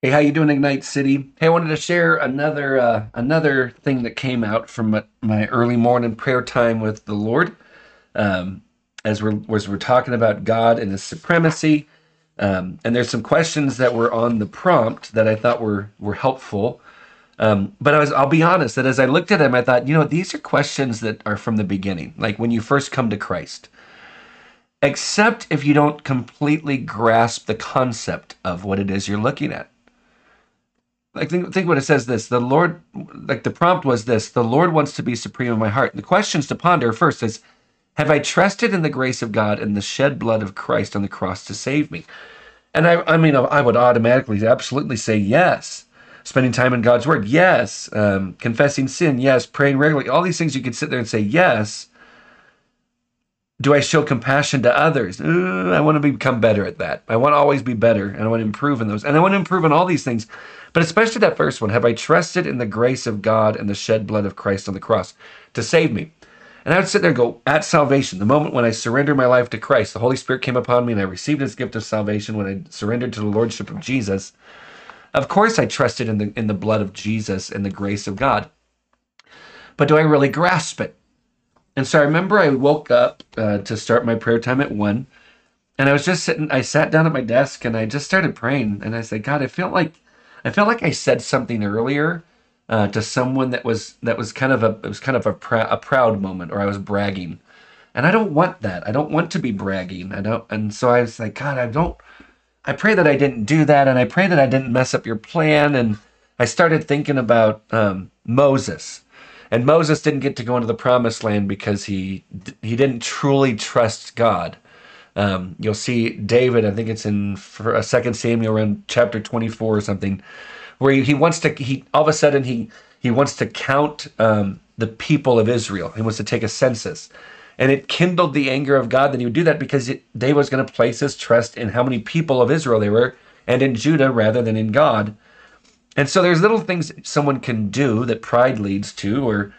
Hey, how you doing, Ignite City? Hey, I wanted to share another uh, another thing that came out from my, my early morning prayer time with the Lord. Um, as we're as we're talking about God and His supremacy, um, and there's some questions that were on the prompt that I thought were were helpful. Um, but I was I'll be honest that as I looked at them, I thought, you know, these are questions that are from the beginning, like when you first come to Christ. Except if you don't completely grasp the concept of what it is you're looking at like think, think what it says this the lord like the prompt was this the lord wants to be supreme in my heart the questions to ponder first is have i trusted in the grace of god and the shed blood of christ on the cross to save me and i i mean i would automatically absolutely say yes spending time in god's word yes um, confessing sin yes praying regularly all these things you could sit there and say yes do I show compassion to others? I want to become better at that. I want to always be better and I want to improve in those. And I want to improve in all these things. But especially that first one Have I trusted in the grace of God and the shed blood of Christ on the cross to save me? And I would sit there and go, at salvation, the moment when I surrendered my life to Christ, the Holy Spirit came upon me and I received his gift of salvation when I surrendered to the Lordship of Jesus. Of course, I trusted in the, in the blood of Jesus and the grace of God. But do I really grasp it? And so I remember I woke up uh, to start my prayer time at one, and I was just sitting. I sat down at my desk and I just started praying. And I said, God, I feel like I felt like I said something earlier uh, to someone that was that was kind of a it was kind of a, pr- a proud moment, or I was bragging, and I don't want that. I don't want to be bragging. I don't. And so I was like, God, I don't. I pray that I didn't do that, and I pray that I didn't mess up your plan. And I started thinking about um, Moses and Moses didn't get to go into the promised land because he he didn't truly trust God. Um, you'll see David, I think it's in uh, Second Samuel around chapter 24 or something, where he, he, wants to he all of a sudden he he wants to count um, the people of Israel. He wants to take a census, and it kindled the anger of God that he would do that because it, David was going to place his trust in how many people of Israel there were and in Judah rather than in God. And so there's little things someone can do that pride leads to, or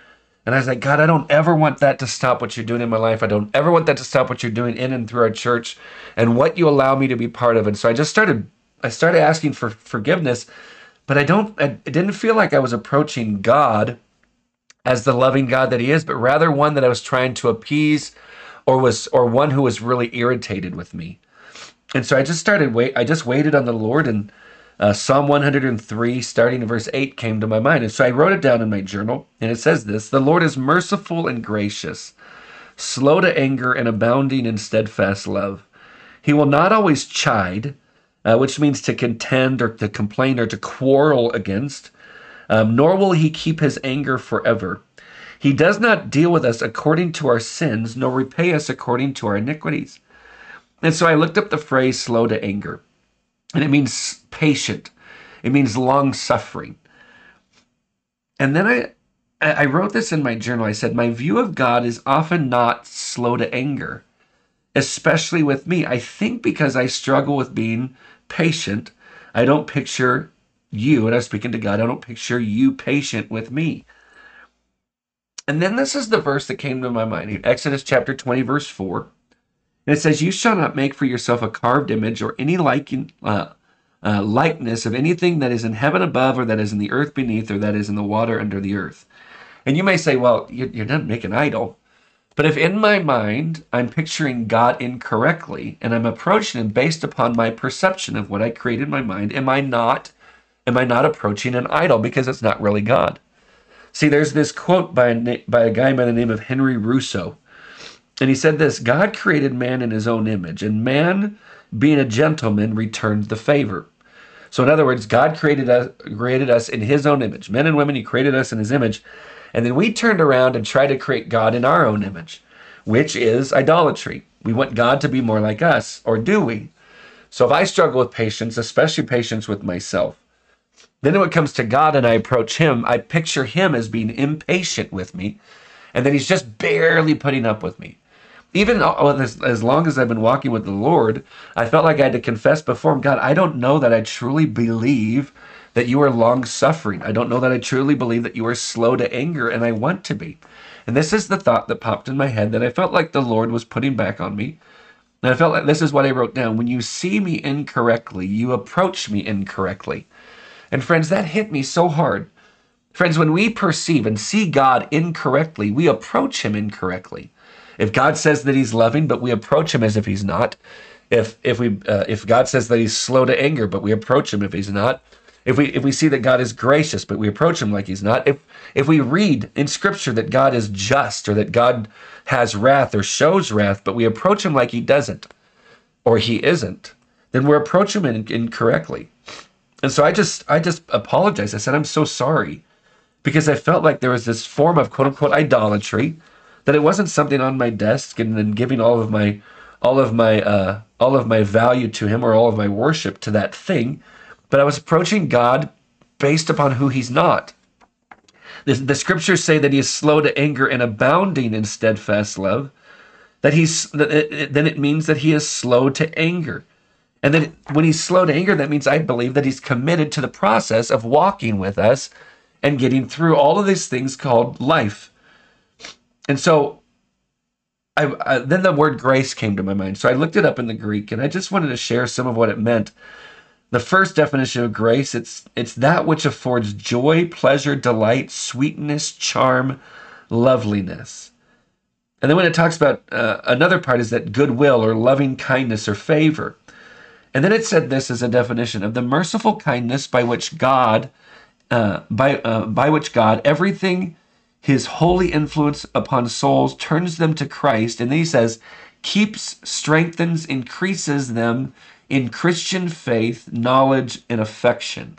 and I was like, God, I don't ever want that to stop what you're doing in my life. I don't ever want that to stop what you're doing in and through our church and what you allow me to be part of. And so I just started I started asking for forgiveness, but I don't I, it didn't feel like I was approaching God as the loving God that he is, but rather one that I was trying to appease or was or one who was really irritated with me. And so I just started wait I just waited on the Lord and uh, Psalm 103, starting in verse 8, came to my mind. And so I wrote it down in my journal, and it says this The Lord is merciful and gracious, slow to anger, and abounding in steadfast love. He will not always chide, uh, which means to contend or to complain or to quarrel against, um, nor will he keep his anger forever. He does not deal with us according to our sins, nor repay us according to our iniquities. And so I looked up the phrase slow to anger and it means patient. It means long suffering. And then I I wrote this in my journal. I said, My view of God is often not slow to anger, especially with me. I think because I struggle with being patient, I don't picture you, and I'm speaking to God, I don't picture you patient with me. And then this is the verse that came to my mind Exodus chapter 20, verse 4. And it says, You shall not make for yourself a carved image or any uh, uh, likeness of anything that is in heaven above, or that is in the earth beneath, or that is in the water under the earth. And you may say, Well, you, you're not making an idol. But if in my mind I'm picturing God incorrectly and I'm approaching him based upon my perception of what I created in my mind, am I not am I not approaching an idol because it's not really God? See, there's this quote by a, by a guy by the name of Henry Rousseau and he said this God created man in his own image, and man, being a gentleman, returned the favor. So, in other words, God created us, created us in his own image. Men and women, he created us in his image. And then we turned around and tried to create God in our own image, which is idolatry. We want God to be more like us, or do we? So, if I struggle with patience, especially patience with myself, then when it comes to God and I approach him, I picture him as being impatient with me, and then he's just barely putting up with me even as, as long as I've been walking with the Lord, I felt like I had to confess before him, God, I don't know that I truly believe that you are long suffering. I don't know that I truly believe that you are slow to anger, and I want to be. And this is the thought that popped in my head that I felt like the Lord was putting back on me. And I felt like this is what I wrote down. When you see me incorrectly, you approach me incorrectly. And friends, that hit me so hard. Friends, when we perceive and see God incorrectly, we approach him incorrectly. If God says that he's loving, but we approach him as if he's not, if if we uh, if God says that he's slow to anger, but we approach him if he's not, if we if we see that God is gracious, but we approach him like he's not, if if we read in scripture that God is just or that God has wrath or shows wrath, but we approach him like he doesn't or he isn't, then we're approaching him incorrectly. And so I just I just apologized. I said, I'm so sorry. Because I felt like there was this form of quote unquote idolatry, that it wasn't something on my desk and then giving all of my all of my uh, all of my value to him or all of my worship to that thing, but I was approaching God based upon who he's not. The, the scriptures say that he is slow to anger and abounding in steadfast love. That he's that it, then it means that he is slow to anger. And then when he's slow to anger, that means I believe that he's committed to the process of walking with us and getting through all of these things called life. And so I, I, then the word grace came to my mind. So I looked it up in the Greek and I just wanted to share some of what it meant. The first definition of grace, it's it's that which affords joy, pleasure, delight, sweetness, charm, loveliness. And then when it talks about uh, another part is that goodwill or loving kindness or favor. And then it said this as a definition of the merciful kindness by which God, uh, by uh, by which God, everything his holy influence upon souls turns them to Christ. And then he says, keeps, strengthens, increases them in Christian faith, knowledge, and affection,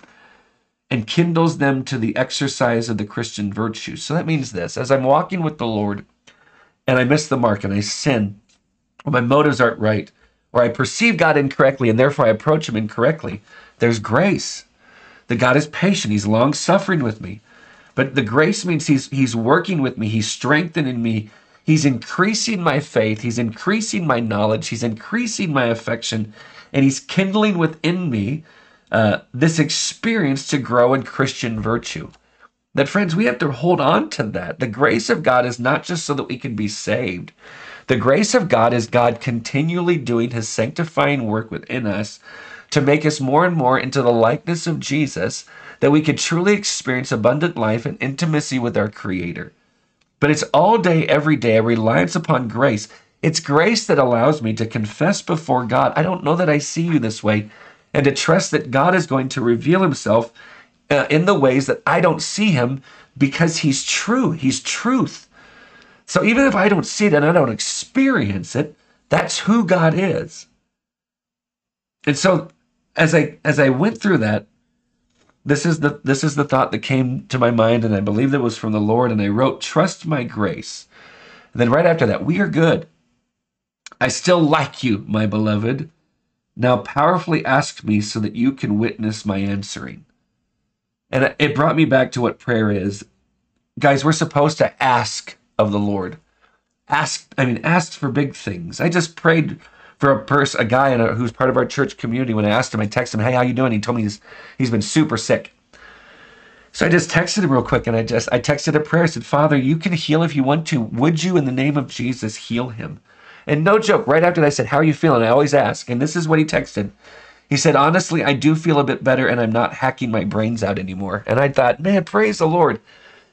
and kindles them to the exercise of the Christian virtues. So that means this as I'm walking with the Lord and I miss the mark and I sin, or my motives aren't right, or I perceive God incorrectly and therefore I approach Him incorrectly, there's grace. That God is patient, He's long suffering with me. But the grace means he's he's working with me, he's strengthening me, he's increasing my faith, he's increasing my knowledge, he's increasing my affection, and he's kindling within me uh, this experience to grow in Christian virtue. That friends, we have to hold on to that. The grace of God is not just so that we can be saved. The grace of God is God continually doing his sanctifying work within us to make us more and more into the likeness of Jesus that we could truly experience abundant life and intimacy with our Creator. But it's all day, every day, a reliance upon grace. It's grace that allows me to confess before God, I don't know that I see you this way, and to trust that God is going to reveal Himself uh, in the ways that I don't see Him because He's true. He's truth. So even if I don't see it and I don't experience it, that's who God is. And so as I as I went through that, this is the this is the thought that came to my mind, and I believe it was from the Lord. And I wrote, "Trust my grace." And then right after that, we are good. I still like you, my beloved. Now powerfully ask me so that you can witness my answering. And it brought me back to what prayer is. Guys, we're supposed to ask of the Lord. Ask, I mean, ask for big things. I just prayed for a person, a guy a, who's part of our church community. When I asked him, I texted him, "Hey, how you doing?" He told me he's he's been super sick. So I just texted him real quick, and I just I texted a prayer. I said, "Father, you can heal if you want to. Would you, in the name of Jesus, heal him?" And no joke, right after that, I said, "How are you feeling?" I always ask, and this is what he texted. He said, "Honestly, I do feel a bit better, and I'm not hacking my brains out anymore." And I thought, man, praise the Lord.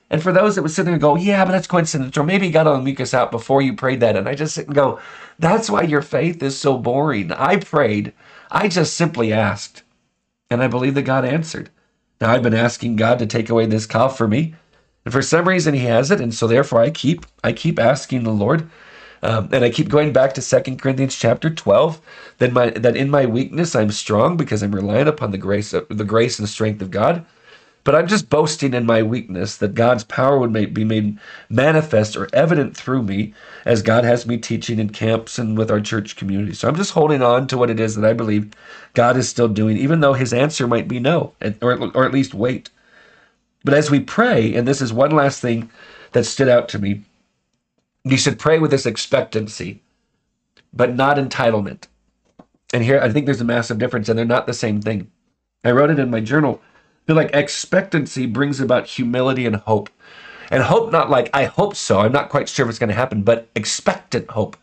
And for those that would sit there and go, yeah, but that's coincidence, or maybe God got all us out before you prayed that. And I just sit and go, that's why your faith is so boring. I prayed. I just simply asked. And I believe that God answered. Now I've been asking God to take away this cough for me. And for some reason he has it. And so therefore I keep I keep asking the Lord. Um, and I keep going back to Second Corinthians chapter 12, that my that in my weakness I'm strong because I'm relying upon the grace of the grace and strength of God. But I'm just boasting in my weakness that God's power would be made manifest or evident through me as God has me teaching in camps and with our church community. So I'm just holding on to what it is that I believe God is still doing, even though his answer might be no, or, or at least wait. But as we pray, and this is one last thing that stood out to me, you should pray with this expectancy, but not entitlement. And here, I think there's a massive difference, and they're not the same thing. I wrote it in my journal feel like expectancy brings about humility and hope. And hope, not like, I hope so. I'm not quite sure if it's going to happen, but expectant hope.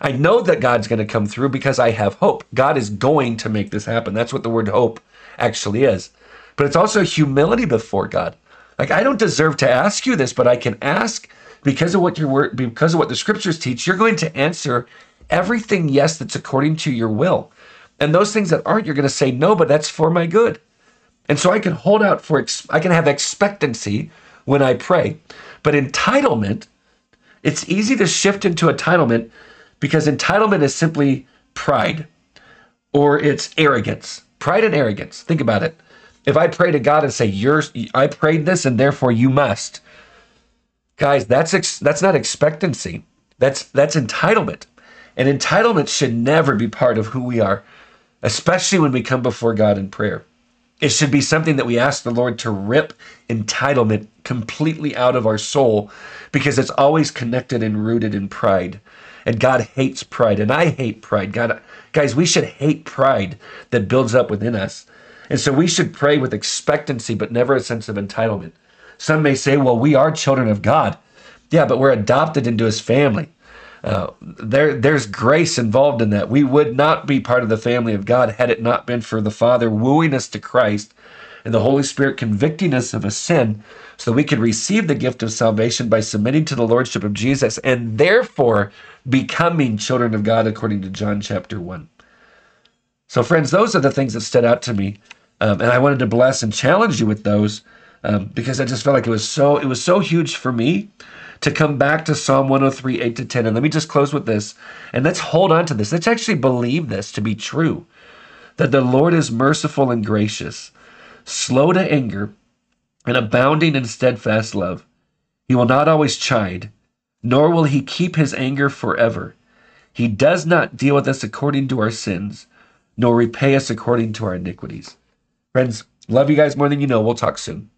I know that God's going to come through because I have hope. God is going to make this happen. That's what the word hope actually is. But it's also humility before God. Like I don't deserve to ask you this, but I can ask because of what your word because of what the scriptures teach, you're going to answer everything yes that's according to your will. And those things that aren't, you're going to say no, but that's for my good. And so I can hold out for I can have expectancy when I pray. But entitlement, it's easy to shift into entitlement because entitlement is simply pride or it's arrogance. Pride and arrogance. Think about it. If I pray to God and say, "You're," I prayed this, and therefore you must, guys, that's ex- that's not expectancy. That's that's entitlement, and entitlement should never be part of who we are, especially when we come before God in prayer. It should be something that we ask the Lord to rip entitlement completely out of our soul, because it's always connected and rooted in pride. And God hates pride, and I hate pride. God, guys, we should hate pride that builds up within us. And so we should pray with expectancy, but never a sense of entitlement. Some may say, well, we are children of God. Yeah, but we're adopted into his family. Uh, there, there's grace involved in that. We would not be part of the family of God had it not been for the Father wooing us to Christ and the Holy Spirit convicting us of a sin so that we could receive the gift of salvation by submitting to the Lordship of Jesus and therefore becoming children of God according to John chapter 1. So, friends, those are the things that stood out to me. Um, and I wanted to bless and challenge you with those um, because I just felt like it was so it was so huge for me to come back to Psalm 103, 8 to 10. And let me just close with this. And let's hold on to this. Let's actually believe this to be true that the Lord is merciful and gracious, slow to anger, and abounding in steadfast love. He will not always chide, nor will he keep his anger forever. He does not deal with us according to our sins, nor repay us according to our iniquities. Friends, love you guys more than you know. We'll talk soon.